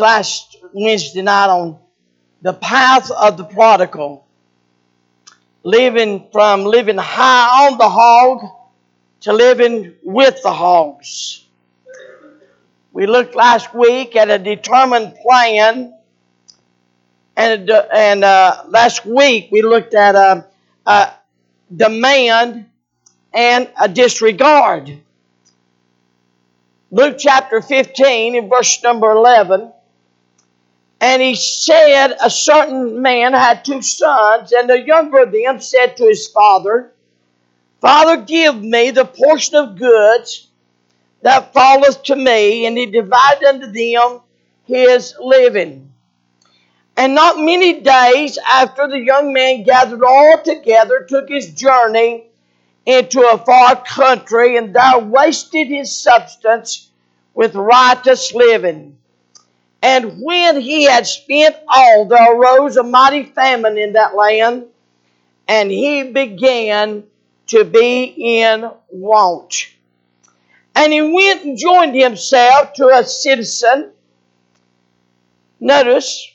last Wednesday night on the path of the prodigal, living from living high on the hog to living with the hogs. We looked last week at a determined plan, and and uh, last week we looked at a, a demand and a disregard. Luke chapter 15 in verse number 11. And he said, A certain man had two sons, and the younger of them said to his father, Father, give me the portion of goods that falleth to me. And he divided unto them his living. And not many days after the young man gathered all together, took his journey into a far country, and there wasted his substance with riotous living. And when he had spent all, there arose a mighty famine in that land, and he began to be in want. And he went and joined himself to a citizen. Notice,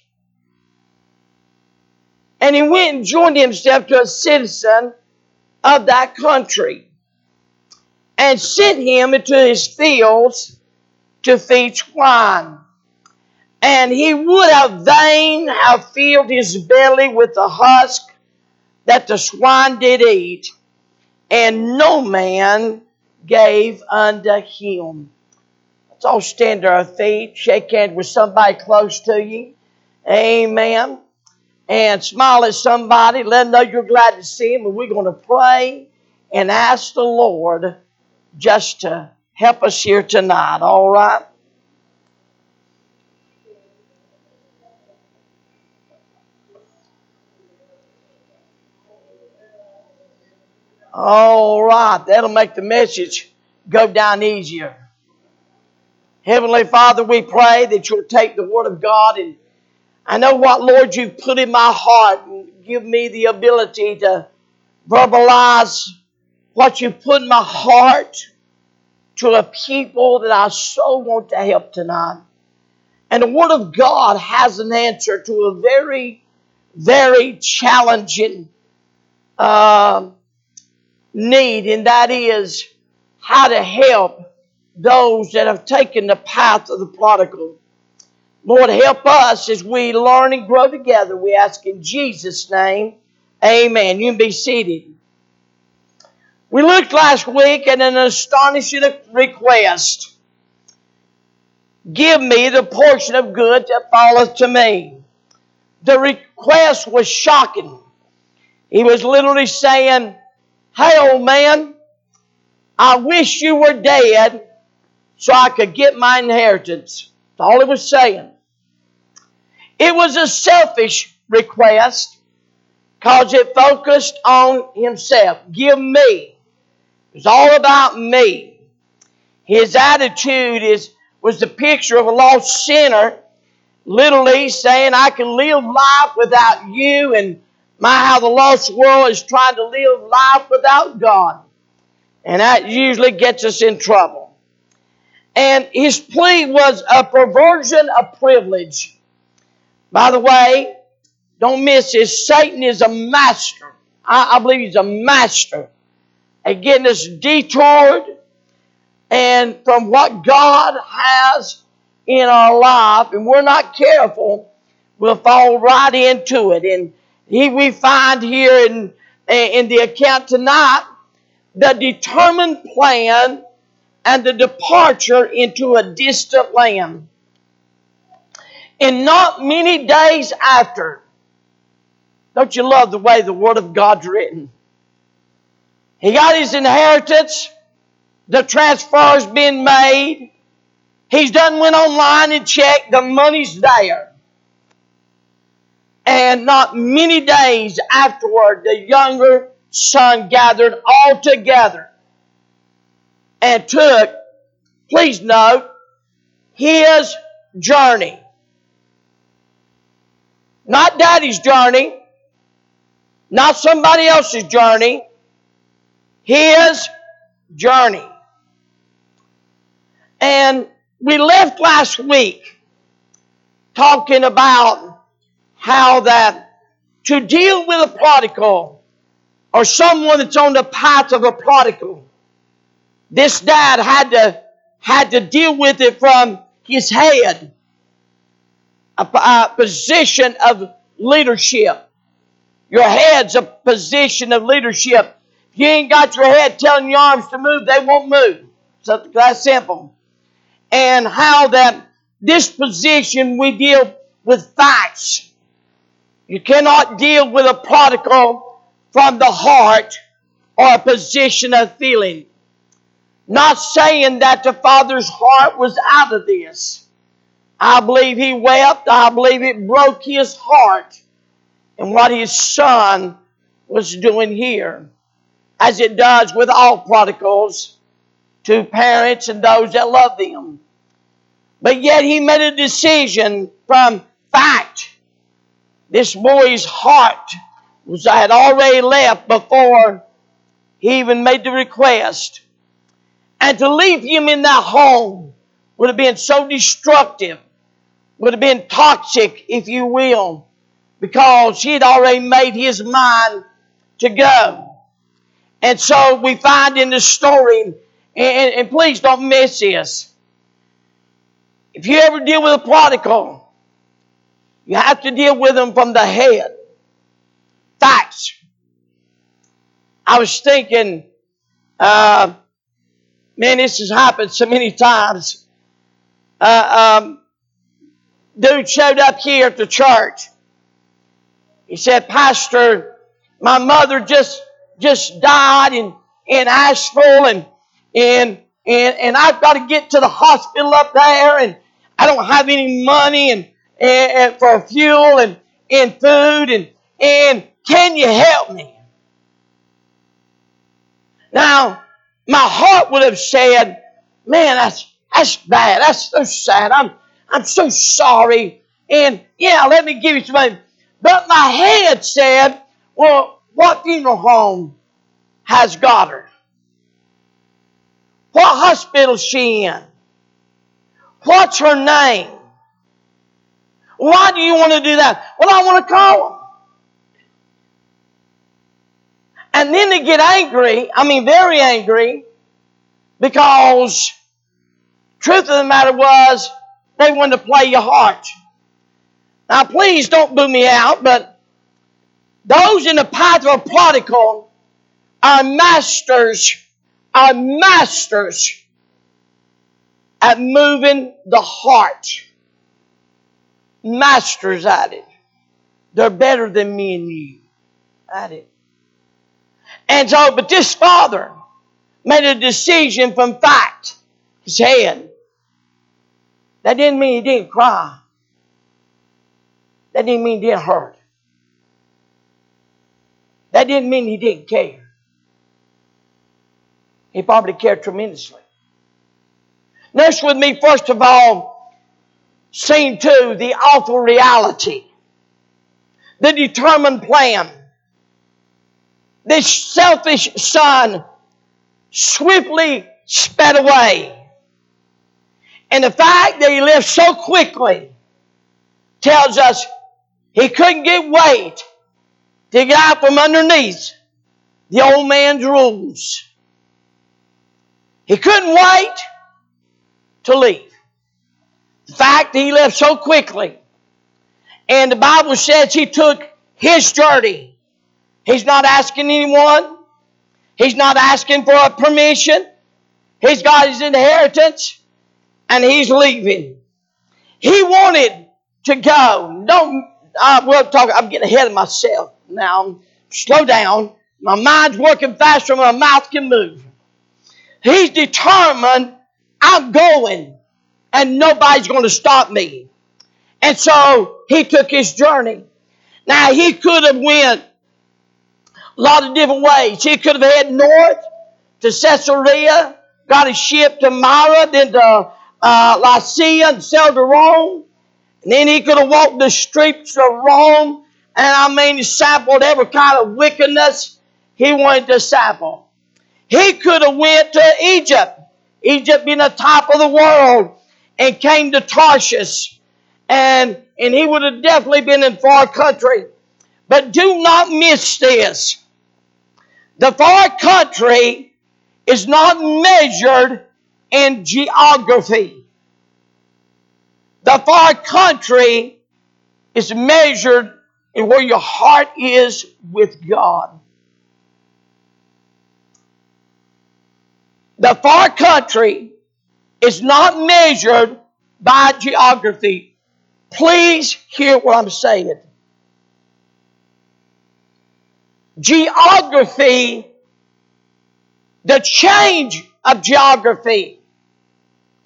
and he went and joined himself to a citizen of that country and sent him into his fields to feed swine. And he would have vain have filled his belly with the husk that the swine did eat, and no man gave unto him. Let's all stand to our feet, shake hands with somebody close to you. Amen and smile at somebody, let them know you're glad to see them, and we're going to pray and ask the Lord just to help us here tonight, all right? All right, that'll make the message go down easier. Heavenly Father, we pray that you'll take the Word of God and I know what, Lord, you've put in my heart and give me the ability to verbalize what you've put in my heart to the people that I so want to help tonight. And the Word of God has an answer to a very, very challenging uh, need, and that is how to help those that have taken the path of the prodigal. Lord, help us as we learn and grow together. We ask in Jesus' name. Amen. You can be seated. We looked last week at an astonishing request. Give me the portion of good that falleth to me. The request was shocking. He was literally saying, Hey, old man, I wish you were dead so I could get my inheritance. That's all he was saying. It was a selfish request because it focused on himself. Give me. It's all about me. His attitude is was the picture of a lost sinner, literally saying, I can live life without you, and my how the lost world is trying to live life without God. And that usually gets us in trouble. And his plea was a perversion of privilege. By the way, don't miss this. Satan is a master. I, I believe he's a master at getting us detoured and from what God has in our life, and we're not careful, we'll fall right into it. And he, we find here in, eh, in the account tonight the determined plan and the departure into a distant land. And not many days after, don't you love the way the Word of God's written? He got his inheritance. The transfer's been made. He's done went online and checked. The money's there. And not many days afterward, the younger son gathered all together and took, please note, his journey. Not daddy's journey, not somebody else's journey, his journey. And we left last week talking about how that to deal with a prodigal or someone that's on the path of a prodigal, this dad had to had to deal with it from his head, a, a position of leadership. Your head's a position of leadership. If you ain't got your head telling your arms to move, they won't move. So that's simple. And how that this position we deal with facts. You cannot deal with a prodigal from the heart or a position of feeling. Not saying that the father's heart was out of this. I believe he wept. I believe it broke his heart and what his son was doing here, as it does with all prodigals to parents and those that love them. But yet he made a decision from fact. This boy's heart was had already left before he even made the request. And to leave him in that home would have been so destructive, would have been toxic, if you will, because he had already made his mind to go. And so we find in the story, and, and please don't miss this. If you ever deal with a prodigal, you have to deal with them from the head. Facts. I was thinking, uh, man, this has happened so many times. Uh, um, dude showed up here at the church he said, Pastor, my mother just just died in, in Asheville and and and and I've got to get to the hospital up there and I don't have any money and, and, and for fuel and, and food and and can you help me? Now, my heart would have said, Man, that's that's bad. That's so sad. I'm I'm so sorry. And yeah, let me give you some money. But my head said, well, what funeral home has got her? What hospital she in? What's her name? Why do you want to do that? Well, I want to call them. And then they get angry, I mean, very angry, because truth of the matter was they wanted to play your heart. Now, please don't boo me out, but those in the path of a prodigal are masters, are masters at moving the heart. Masters at it. They're better than me and you at it. And so, but this father made a decision from fact, his. That didn't mean he didn't cry. That didn't mean he didn't hurt. That didn't mean he didn't care. He probably cared tremendously. Notice with me, first of all, scene two, the awful reality. The determined plan. This selfish son swiftly sped away. And the fact that he left so quickly tells us he couldn't get wait to get out from underneath the old man's rules. He couldn't wait to leave. Fact he left so quickly. And the Bible says he took his journey. He's not asking anyone. He's not asking for a permission. He's got his inheritance and he's leaving. He wanted to go. Don't I will talk. I'm getting ahead of myself now. Slow down. My mind's working faster than my mouth can move. He's determined I'm going and nobody's going to stop me. And so he took his journey. Now he could have went a lot of different ways. He could have headed north to Caesarea, got a ship to Myra, then to uh, Lycia and sailed to Rome. And then he could have walked the streets of Rome, and I mean, sampled every kind of wickedness he wanted to sample. He could have went to Egypt, Egypt being the top of the world, and came to Tarshish and, and he would have definitely been in far country. But do not miss this. The far country is not measured in geography. The far country is measured in where your heart is with God. The far country is not measured by geography. Please hear what I'm saying. Geography, the change of geography.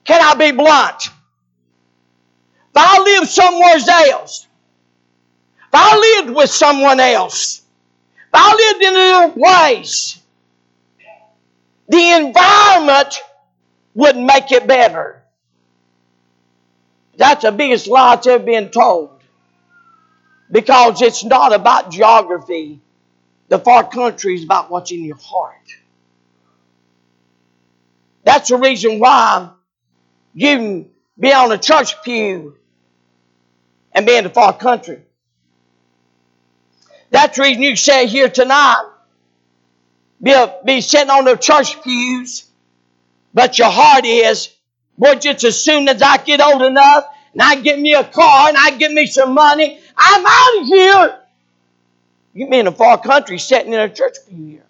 Can I be blunt? If I lived somewhere else, if I lived with someone else, if I lived in another place, the environment would make it better. That's the biggest lie that's ever been told. Because it's not about geography. The far country is about what's in your heart. That's the reason why you can be on a church pew and be in the far country. That's the reason you say here tonight, be, be sitting on the church pews, but your heart is, boy, just as soon as I get old enough and I get me a car and I get me some money, I'm out of here. You be in a far country sitting in a church pew here.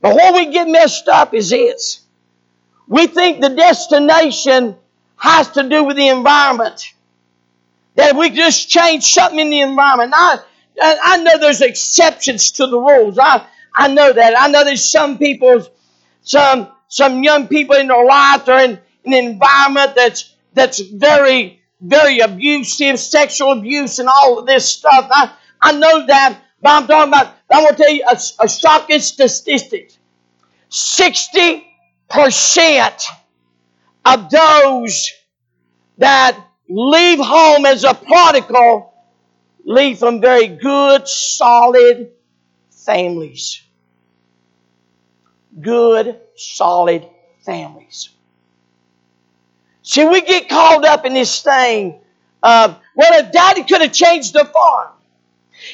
But what we get messed up is this. We think the destination has to do with the environment. That we just change something in the environment. I, I know there's exceptions to the rules. I, I know that. I know there's some people, some some young people in their life are in an environment that's that's very, very abusive, sexual abuse and all of this stuff. I, I know that, but I'm talking about, I'm going to tell you a, a shocking statistic. 60% of those that leave home as a prodigal leave from very good, solid families. Good, solid families. See, we get called up in this thing. Uh, well, if daddy could have changed the farm,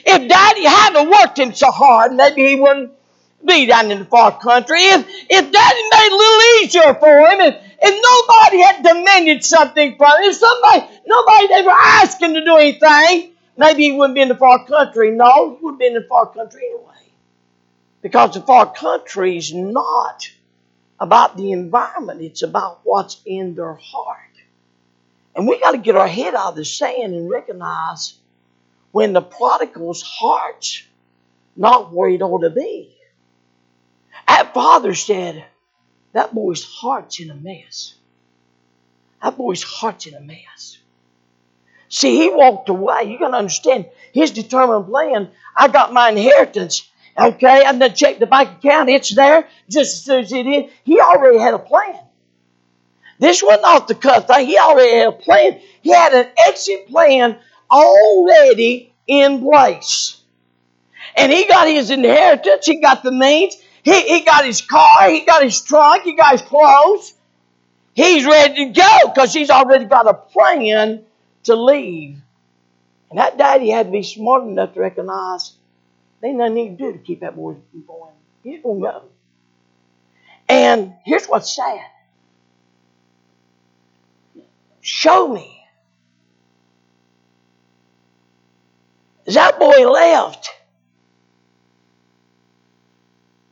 if daddy hadn't worked him so hard, maybe he wouldn't be down in the far country. If, if daddy made it a little easier for him, and if nobody had demanded something from him, if somebody, nobody ever asked him to do anything, maybe he wouldn't be in the far country. No, he would be in the far country anyway. Because the far country is not about the environment, it's about what's in their heart. And we got to get our head out of the sand and recognize when the prodigal's heart's not where it ought to be. That father said, That boy's heart's in a mess. That boy's heart's in a mess. See, he walked away. You got to understand his determined plan. I got my inheritance. Okay, and then check the bank account. It's there just as soon as it is. He already had a plan. This wasn't off the cuff thing. He already had a plan. He had an exit plan already in place. And he got his inheritance. He got the means. He, he got his car. He got his trunk. He got his clothes. He's ready to go because he's already got a plan to leave. And that daddy had to be smart enough to recognize they nothing need to do to keep that boy from going. He's to go. And here's what's sad. Show me. As that boy left,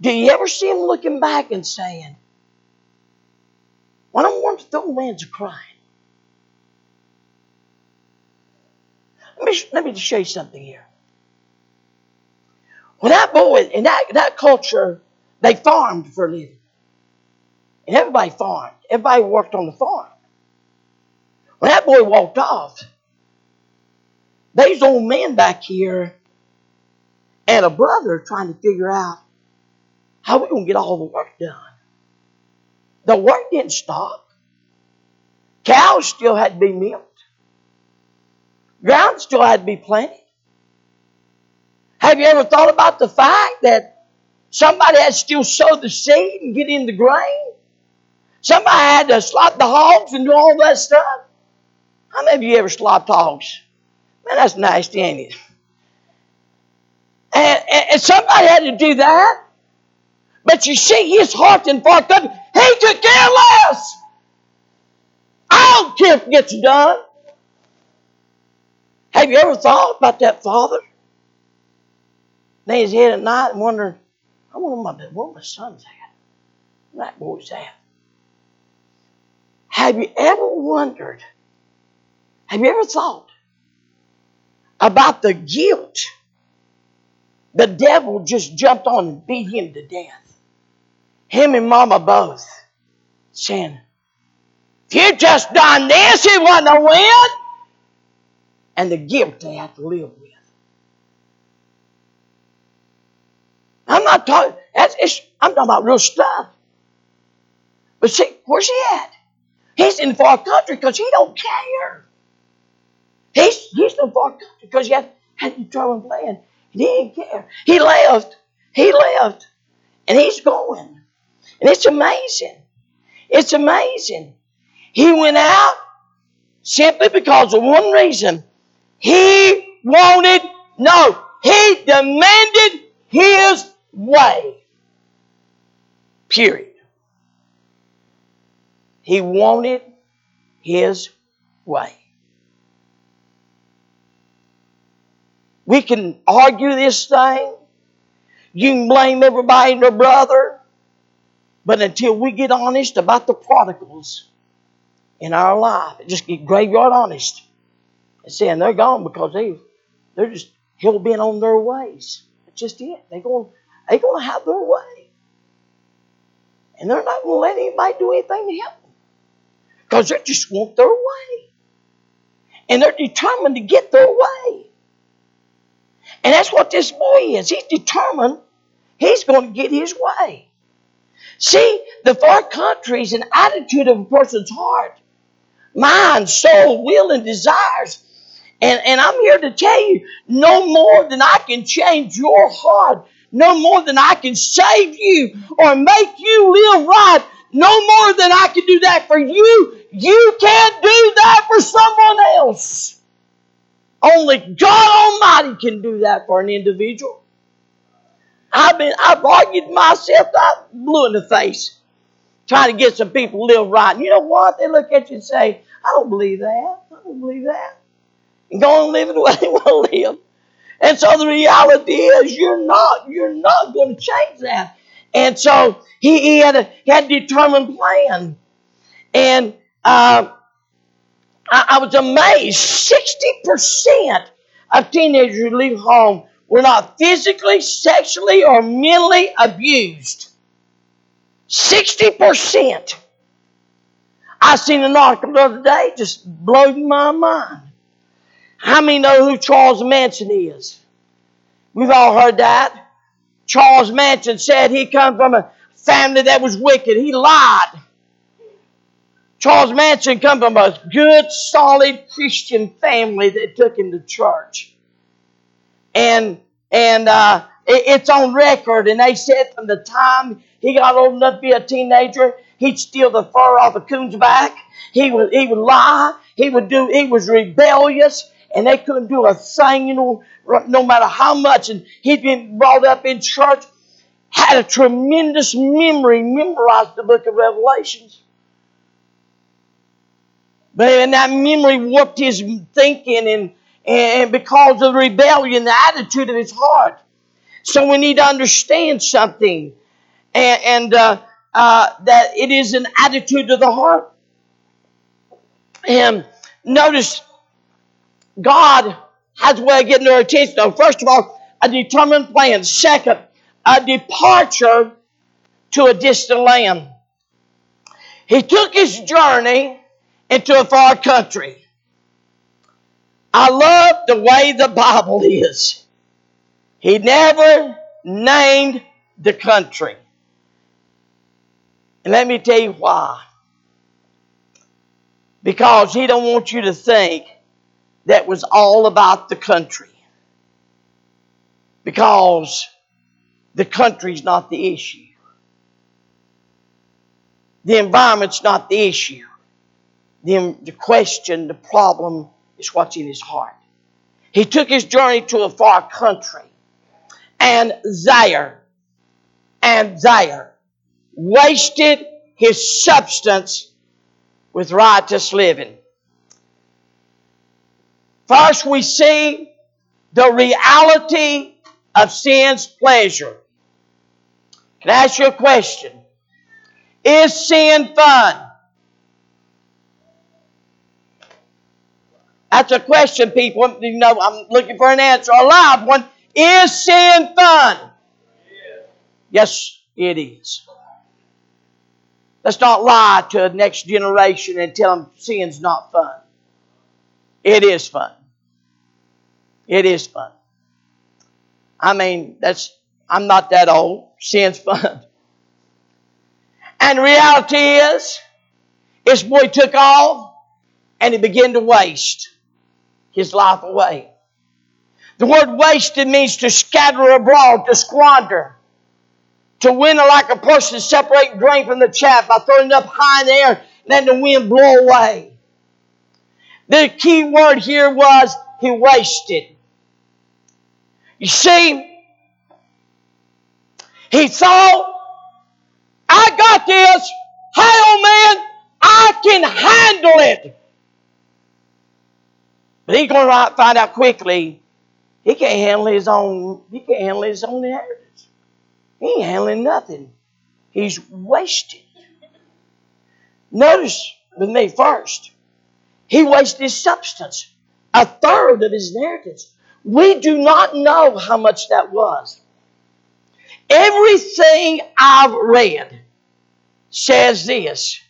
do you ever see him looking back and saying, "When I want to throw man's crying? Let me, let me just show you something here. Well, that boy in that, that culture, they farmed for a living. And everybody farmed. Everybody worked on the farm. When that boy walked off, there's old men back here and a brother trying to figure out how we're going to get all the work done. The work didn't stop. Cows still had to be milked. Ground still had to be planted. Have you ever thought about the fact that somebody had to still sow the seed and get in the grain? Somebody had to slaughter the hogs and do all that stuff? How many of you ever slop hogs? Man, that's nasty, ain't it? And, and, and somebody had to do that. But you see, his heart and far country, he could care less. I don't care if it gets done. Have you ever thought about that father? Lay his head at night and wondering, I wonder where my, son's at. That boy's at. Have you ever wondered, have you ever thought about the guilt the devil just jumped on and beat him to death? Him and mama both saying, if you just done this, it wasn't a win. And the guilt they have to live with. I'm not talking, that's, I'm talking about real stuff. But see, where's he at? He's in the far country because he don't care. He's, he's in far country because he had, a determined plan. And he didn't care. He left. He left. And he's going. And it's amazing. It's amazing. He went out simply because of one reason. He wanted, no, he demanded his way. Period. He wanted his way. We can argue this thing. You can blame everybody and their brother. But until we get honest about the prodigals in our life, just get graveyard honest and saying they're gone because they they're just hell bent on their ways. That's just it. They're going they gonna have their way. And they're not gonna let anybody do anything to help them because they just want their way. And they're determined to get their way. And that's what this boy is. He's determined he's going to get his way. See, the far country is an attitude of a person's heart, mind, soul, will, and desires. And, and I'm here to tell you no more than I can change your heart, no more than I can save you or make you live right, no more than I can do that for you. You can't do that for someone else. Only God Almighty can do that for an individual. I've been, I've argued myself, I blew in the face trying to get some people to live right. And you know what? They look at you and say, I don't believe that. I don't believe that. And go on living the way they want to live. And so the reality is you're not, you're not going to change that. And so he, he had a he had a determined plan. And uh, I, I was amazed. 60% of teenagers who leave home were not physically, sexually, or mentally abused. 60%. I seen an article the other day, just blowed my mind. How many know who Charles Manson is? We've all heard that. Charles Manson said he come from a family that was wicked. He lied. Charles Manson come from a good, solid Christian family that took him to church. And and uh, it, it's on record. And they said from the time he got old enough to be a teenager, he'd steal the fur off a coon's back. He would he would lie. He would do. He was rebellious, and they couldn't do a thing, you know, no matter how much. And he'd been brought up in church, had a tremendous memory, memorized the book of Revelations. But and that memory warped his thinking and and because of the rebellion, the attitude of his heart. So we need to understand something, and, and uh, uh, that it is an attitude of the heart. And notice, God has a way of getting their attention. Now, first of all, a determined plan. Second, a departure to a distant land. He took his journey into a far country. I love the way the Bible is. He never named the country. And let me tell you why. Because he don't want you to think that was all about the country. Because the country's not the issue. The environment's not the issue. then the question, the problem is what's in his heart. He took his journey to a far country, and there, and there, wasted his substance with riotous living. First, we see the reality of sin's pleasure. Can I ask you a question? Is sin fun? That's a question, people. You know, I'm looking for an answer, a live one. Is sin fun? Yes, it is. Let's not lie to the next generation and tell them sin's not fun. It is fun. It is fun. I mean, that's I'm not that old. Sin's fun. And reality is, this boy took off and he began to waste his life away. The word wasted means to scatter abroad, to squander, to winter like a person separate grain from the chaff by throwing it up high in the air and letting the wind blow away. The key word here was he wasted. You see, he thought, I got this. Hey, old man, I can handle it. But he's going to find out quickly he can't handle his own. He can't handle his own inheritance. He ain't handling nothing. He's wasted. Notice with me first. He wasted his substance, a third of his inheritance. We do not know how much that was. Everything I've read says this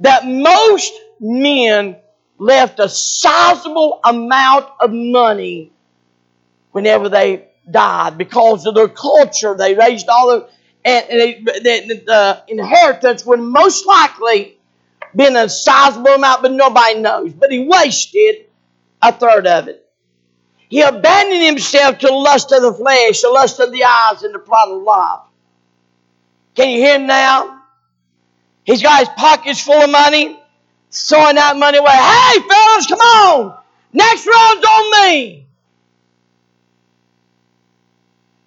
that most men left a sizable amount of money whenever they died because of their culture. They raised all the and they, the, the inheritance would most likely been a sizable amount, but nobody knows. But he wasted a third of it. He abandoned himself to the lust of the flesh, the lust of the eyes, and the pride of life. Can you hear him now? He's got his pockets full of money throwing that money away. Hey, fellas, come on. Next round's on me.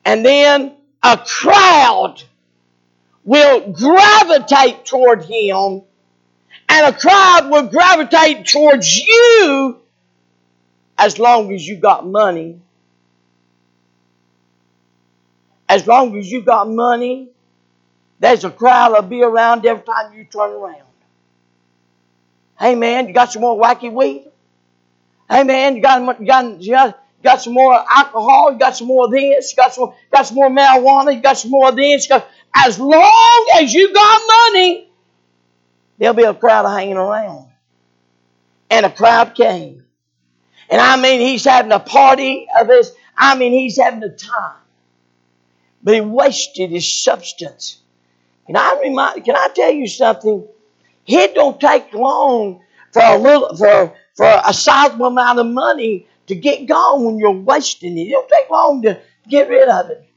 And then a crowd will gravitate toward him, and a crowd will gravitate towards you as long as you got money. As long as you got money, there's a crowd that'll be around every time you turn around. Hey man, you got some more wacky weed? Hey man, you got, you got, you got, some more alcohol, you got some more of this, you got some, got some more marijuana, you got some more of this. Got, as long as you got money, there'll be a crowd hanging around. And a crowd came. And I mean, he's having a party of his, I mean, he's having a time. But he wasted his substance. Can I remind, can I tell you something? It don't take long for a little for for a sizable amount of money to get gone when you're wasting it. It don't take long to get rid of it.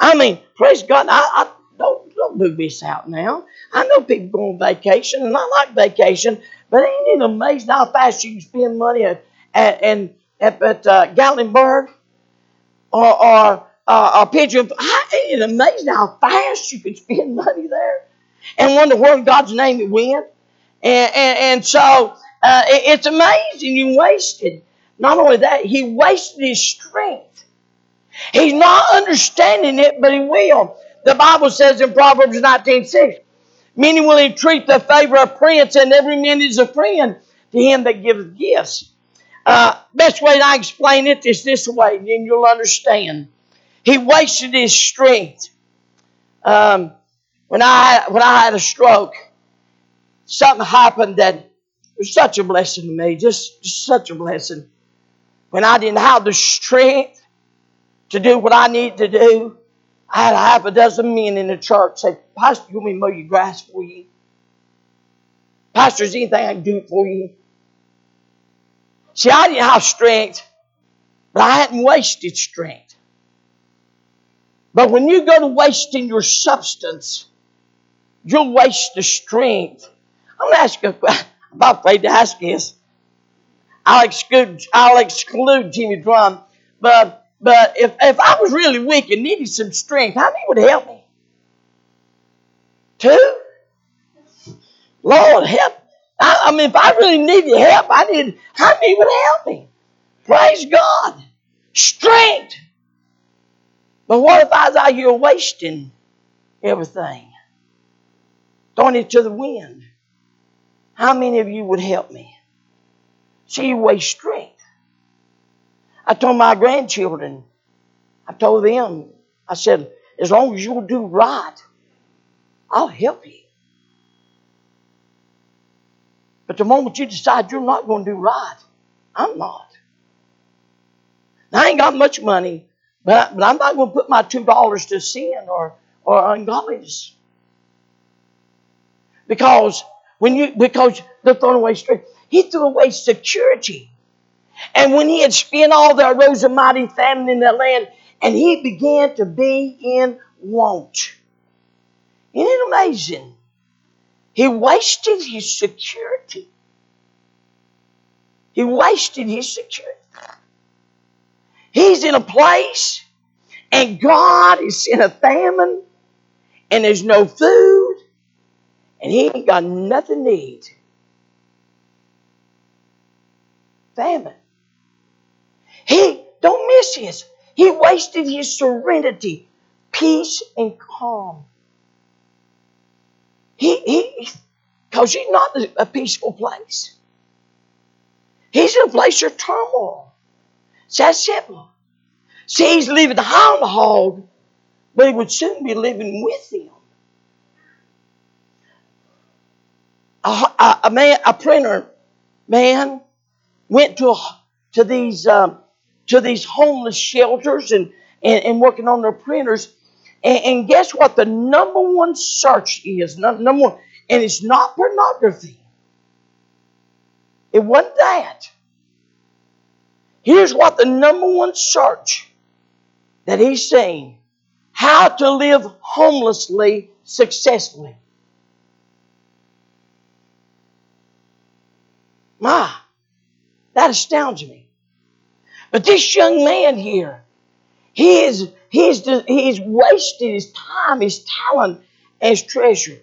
I mean, praise God. I, I don't don't do this out now. I know people go on vacation, and I like vacation, but ain't it amazing how fast you can spend money at at, at, at uh, Gatlinburg or or uh, or Pigeon? Ain't it amazing how fast you can spend money there? And wonder where in God's name it went. And, and, and so uh, it, it's amazing. You wasted. Not only that, he wasted his strength. He's not understanding it, but he will. The Bible says in Proverbs 19 6, Many will entreat the favor of prince, and every man is a friend to him that giveth gifts. Uh, best way I explain it is this way, and you'll understand. He wasted his strength. Um, when I when I had a stroke, something happened that was such a blessing to me, just, just such a blessing. When I didn't have the strength to do what I needed to do, I had a half a dozen men in the church say, Pastor, you want me to mow your grass for you? Pastor, is anything I can do for you? See, I didn't have strength, but I hadn't wasted strength. But when you go to wasting your substance, you'll waste the strength I'm gonna ask you. I'm not afraid to ask this. I'll exclude, I'll exclude Jimmy Drum. But, but if, if I was really weak and needed some strength, how many would help me? Two? Lord, help. I, I mean, if I really needed help, I need, how many would help me? Praise God. Strength. But what if I was out here wasting everything? Throwing it to the wind? How many of you would help me? See, you waste strength. I told my grandchildren, I told them, I said, as long as you'll do right, I'll help you. But the moment you decide you're not going to do right, I'm not. I ain't got much money, but, but I'm not going to put my $2 to sin or, or ungodliness. Because when you because they're throwing away strength. He threw away security. And when he had spent all there arose a mighty famine in that land, and he began to be in want. Isn't it amazing? He wasted his security. He wasted his security. He's in a place and God is in a famine and there's no food and he ain't got nothing to eat. Famine. He, don't miss his. He wasted his serenity, peace, and calm. He, he, because he's not a peaceful place. He's in a place of turmoil. It's that simple. See, he's living on the hog, but he would soon be living with him. A, a, a man, a printer man, went to to these um, to these homeless shelters and, and, and working on their printers. And, and, guess what? The number one search is number one, and it's not pornography. It wasn't that. Here's what the number one search that he's saying how to live homelessly successfully. My, that astounds me. But this young man here, he is he's he's wasted his time, his talent, his treasure.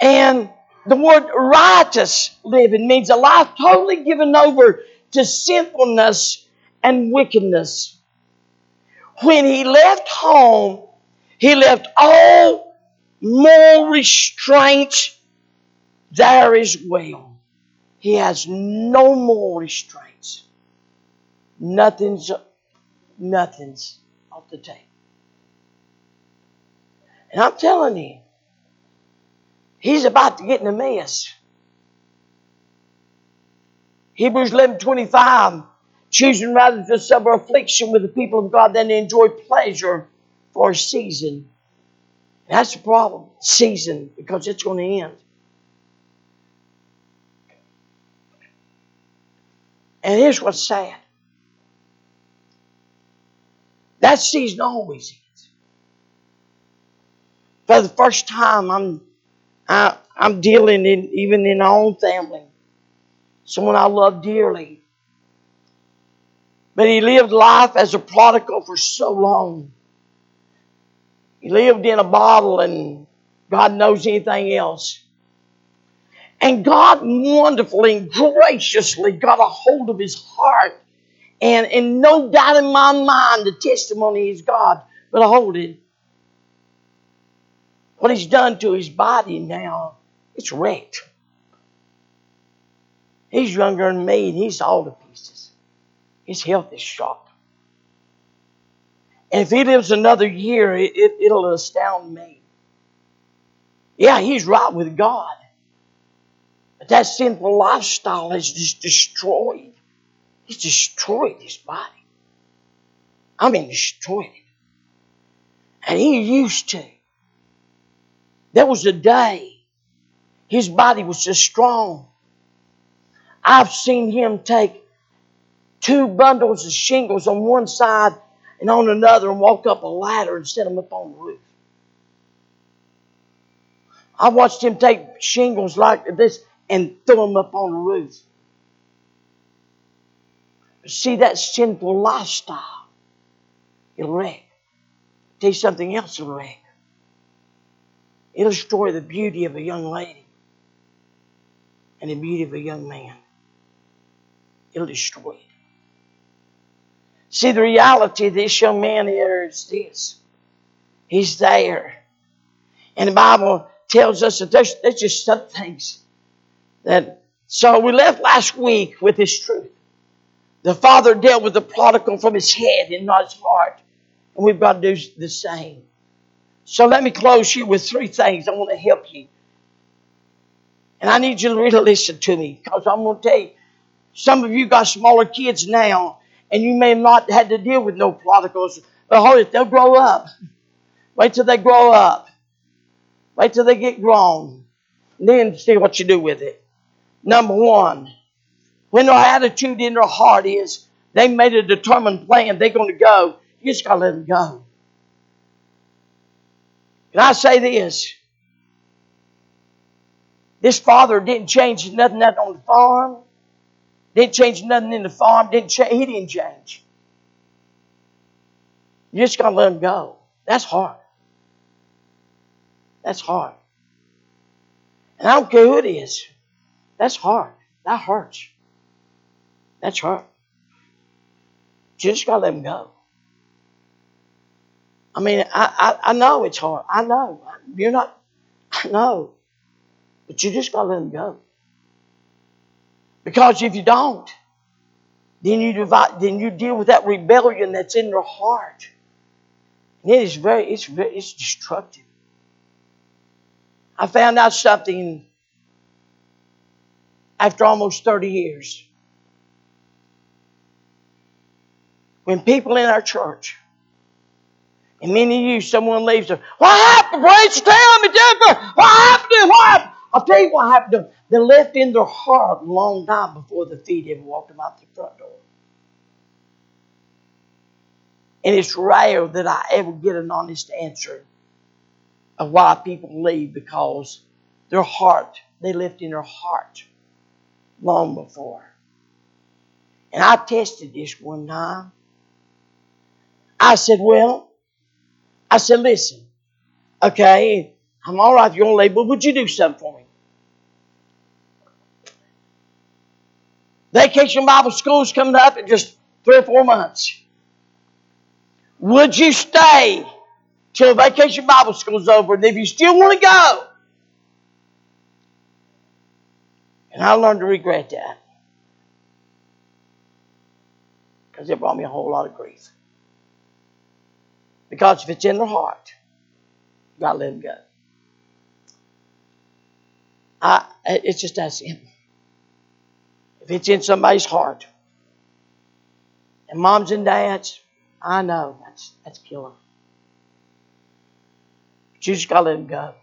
And the word riotous living means a life totally given over to sinfulness and wickedness. When he left home, he left all moral restraints there as well. He has no more restraints. Nothing's nothing's off the table. And I'm telling you, he's about to get in a mess. Hebrews 11 25, choosing rather to suffer affliction with the people of God than to enjoy pleasure for a season. That's the problem. Season, because it's going to end. And here's what's sad. That season always ends. For the first time, I'm I, I'm dealing in even in our own family someone I love dearly. But he lived life as a prodigal for so long. He lived in a bottle, and God knows anything else. And God wonderfully and graciously got a hold of his heart. And, and no doubt in my mind, the testimony is God, but hold it. What he's done to his body now, it's wrecked. He's younger than me and he's all to pieces. His health is shot. And if he lives another year, it, it, will astound me. Yeah, he's right with God. But that sinful lifestyle has just destroyed. He's destroyed his body. I mean, destroyed it. And he used to. There was a day his body was just strong. I've seen him take two bundles of shingles on one side and on another and walk up a ladder and set them up on the roof. I watched him take shingles like this and throw them up on the roof. See that sinful lifestyle. It'll wreck. Tell you something else will wreck. It'll destroy the beauty of a young lady and the beauty of a young man. It'll destroy it. See, the reality of this young man here is this. He's there. And the Bible tells us that there's, there's just some things that. So we left last week with this truth. The father dealt with the prodigal from his head and not his heart. And we've got to do the same. So let me close you with three things I want to help you. And I need you to really listen to me because I'm going to tell you, some of you got smaller kids now, and you may not had to deal with no prodigals, but hold it, they'll grow up. Wait till they grow up. Wait till they get grown. Then see what you do with it. Number one, when their attitude in their heart is they made a determined plan, they're going to go, you just got to let them go. Can I say this? This father didn't change nothing on the farm. Didn't change nothing in the farm. Didn't change. He didn't change. You just got to let him go. That's hard. That's hard. And I don't care who it is. That's hard. That hurts. That's hard. You just got to let him go. I mean, I, I, I know it's hard. I know. You're not, I know. But you just got to let them go. Because if you don't, then you divide, then you deal with that rebellion that's in their heart. And it is very, it's very, it's destructive. I found out something after almost 30 years. When people in our church and many of you, someone leaves them. What happened, preacher? Tell me, Jennifer. What happened What? I'll tell you what happened to them. They left in their heart a long time before the feet ever walked them out the front door. And it's rare that I ever get an honest answer of why people leave because their heart, they left in their heart long before. And I tested this one time. I said, Well, I said, listen, okay, I'm all right you're on label, would you do something for me? Vacation Bible School's coming up in just three or four months. Would you stay till Vacation Bible School's over? And if you still want to go, and I learned to regret that because it brought me a whole lot of grief. Because if it's in their heart, to let them go. I, it's just that simple. If it's in somebody's heart, and moms and dads, I know that's that's killer. But you just got to let them go.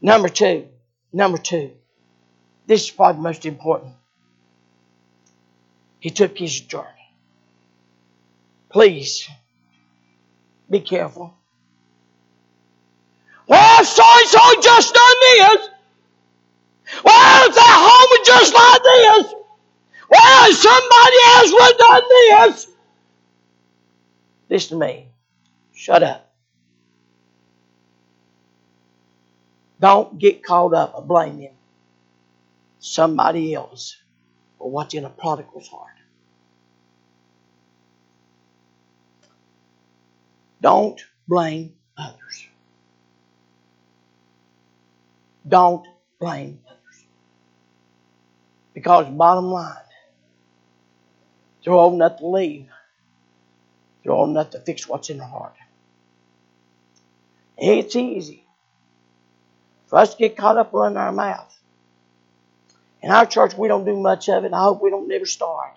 Number two, number two, this is probably the most important. He took his journey. Please be careful. Well, so and so just done this. Well, it's at home just like this. Well, somebody else would done this. Listen to me. Shut up. Don't get caught up of blaming somebody else for what's in a prodigal's heart. Don't blame others. Don't blame others. Because bottom line, they're old enough to leave. They're old enough to fix what's in their heart. It's easy for us to get caught up running our mouth. In our church, we don't do much of it, I hope we don't never start.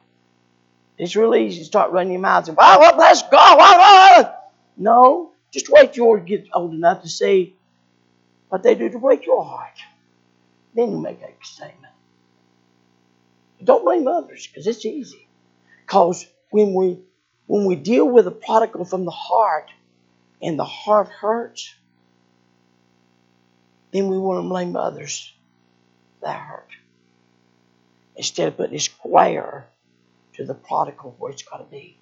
It's really easy to start running your mouth and, well, well bless God. No, just wait till you get old enough to see what they do to break your heart. Then you make a statement. Don't blame others because it's easy. Because when we when we deal with a prodigal from the heart and the heart hurts, then we want to blame others that hurt. Instead of putting a square to the prodigal where it's got to be.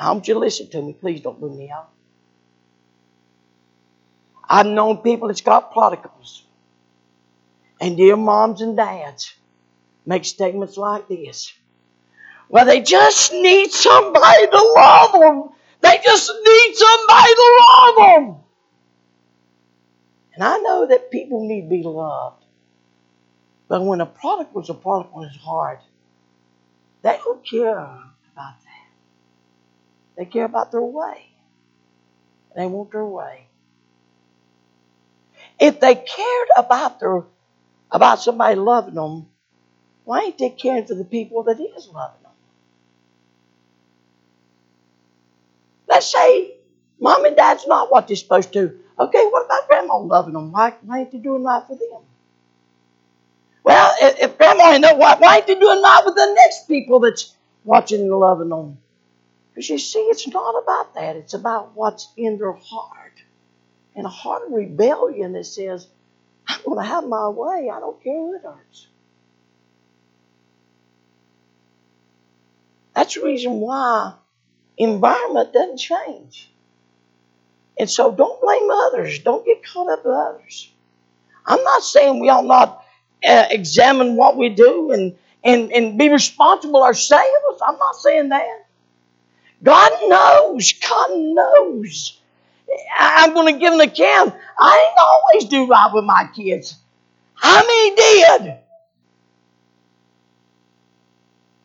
I want you to listen to me. Please don't move me out. I've known people that's got prodigals. And dear moms and dads make statements like this. Well, they just need somebody to love them. They just need somebody to love them. And I know that people need to be loved. But when a prodigal is a prodigal in his heart, they don't care about that. They care about their way. They want their way. If they cared about their about somebody loving them, why ain't they caring for the people that is loving them? Let's say mom and dad's not what they're supposed to. Okay, what about grandma loving them? Why, why ain't they doing right for them? Well, if, if grandma ain't know why, why ain't they doing right with the next people that's watching and loving them? You see, it's not about that. It's about what's in their heart. And a heart of rebellion that says, I'm going to have my way. I don't care who it hurts. That's the reason why environment doesn't change. And so don't blame others. Don't get caught up with others. I'm not saying we ought not uh, examine what we do and, and, and be responsible ourselves. I'm not saying that. God knows. God knows. I'm going to give an account. I ain't always do right with my kids. How many did?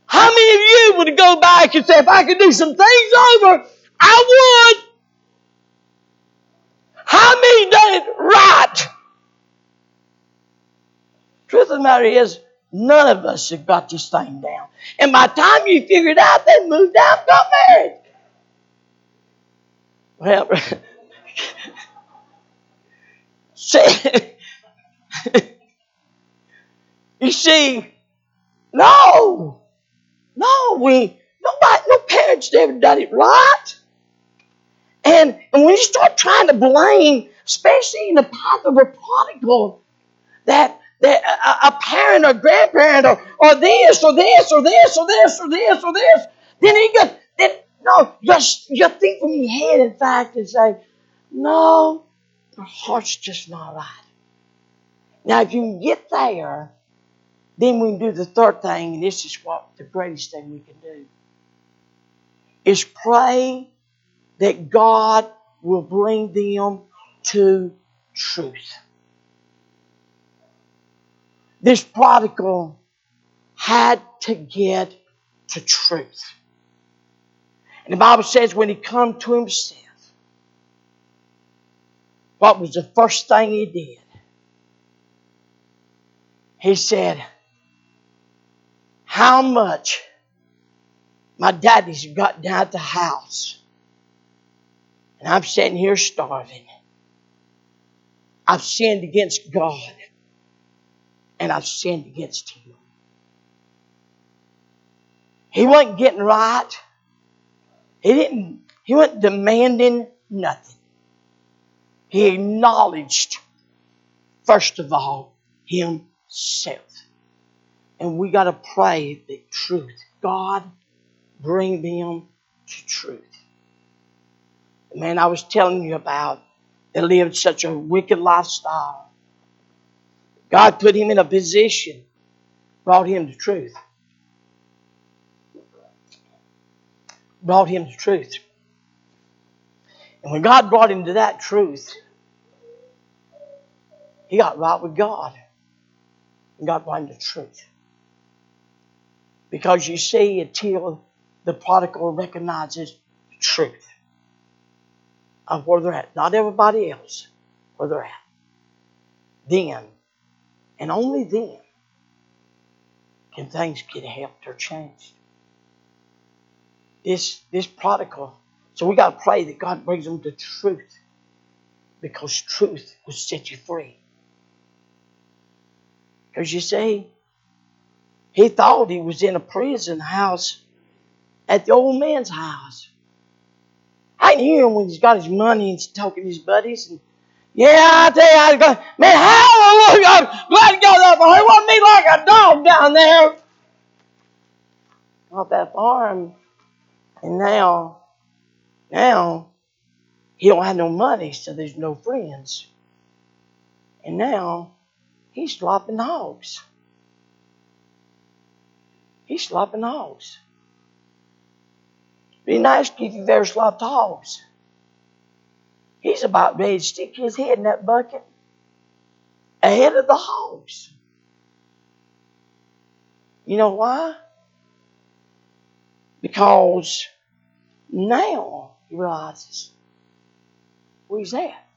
How many of you would go back and say, if I could do some things over, I would? How many done it right? Truth of the matter is, none of us have got this thing down. And by the time you figure it out, they moved out got married. Well, See, you see, no, no, we nobody, no parents ever done it right. And, and when you start trying to blame, especially in the path of a prodigal, that that a, a parent or grandparent or, or this or this or this or this or this or this, then you get then no, just you think from your head, in fact, and say, no, our heart's just not right. Now, if you can get there, then we can do the third thing, and this is what the greatest thing we can do is pray that God will bring them to truth. This prodigal had to get to truth. And the Bible says when he come to himself, what was the first thing he did? He said, How much my daddy's got down at the house, and I'm sitting here starving. I've sinned against God, and I've sinned against him. He wasn't getting right. He didn't, he wasn't demanding nothing. He acknowledged, first of all, himself. And we got to pray the truth. God, bring them to truth. The man I was telling you about that lived such a wicked lifestyle. God put him in a position, brought him to truth. Brought him to truth. And when God brought him to that truth, he got right with God. And God brought him truth. Because you see, until the prodigal recognizes the truth of where they're at, not everybody else, where they're at, then, and only then, can things get helped or changed. This, this prodigal, so we got to pray that God brings them to truth because truth will set you free. Because you see, he thought he was in a prison house at the old man's house. I hear him when he's got his money and he's talking to his buddies. And Yeah, I tell you, I was going, man, hallelujah, I'm glad to go that far. It wasn't me like a dog down there. Off that farm. And now, now, he don't have no money, so there's no friends. And now, he's slopping hogs. He's slopping hogs. Be nice if you've ever slopped hogs. He's about ready to stick his head in that bucket ahead of the hogs. You know why? Because now he realizes where he's at.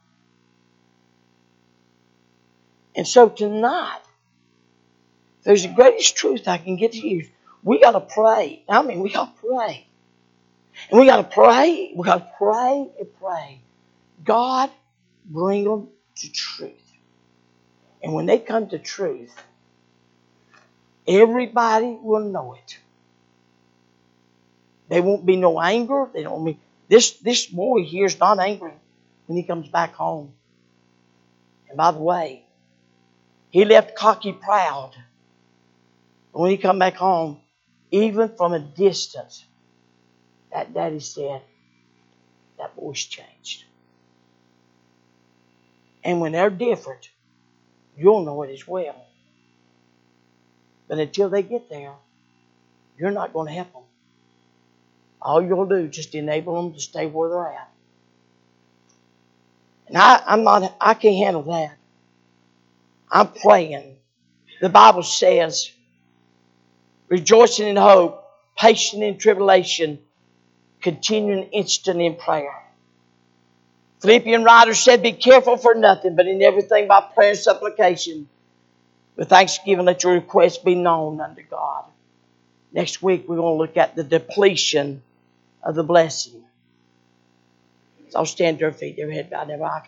And so tonight, there's the greatest truth I can get to you. We got to pray. I mean, we got to pray. And we got to pray. We got to pray and pray. God, bring them to truth. And when they come to truth, everybody will know it. There won't be no anger. They don't mean this this boy here is not angry when he comes back home. And by the way, he left cocky proud. when he come back home, even from a distance, that daddy said, that boy's changed. And when they're different, you'll know it as well. But until they get there, you're not going to help them. All you'll do is just enable them to stay where they're at. And I, I'm not, I can't handle that. I'm praying. The Bible says, rejoicing in hope, patient in tribulation, continuing instant in prayer. Philippian writer said, Be careful for nothing, but in everything by prayer and supplication. With thanksgiving, let your requests be known unto God. Next week, we're going to look at the depletion of the blessing. So I'll stand to our feet, every head bowed, every eye.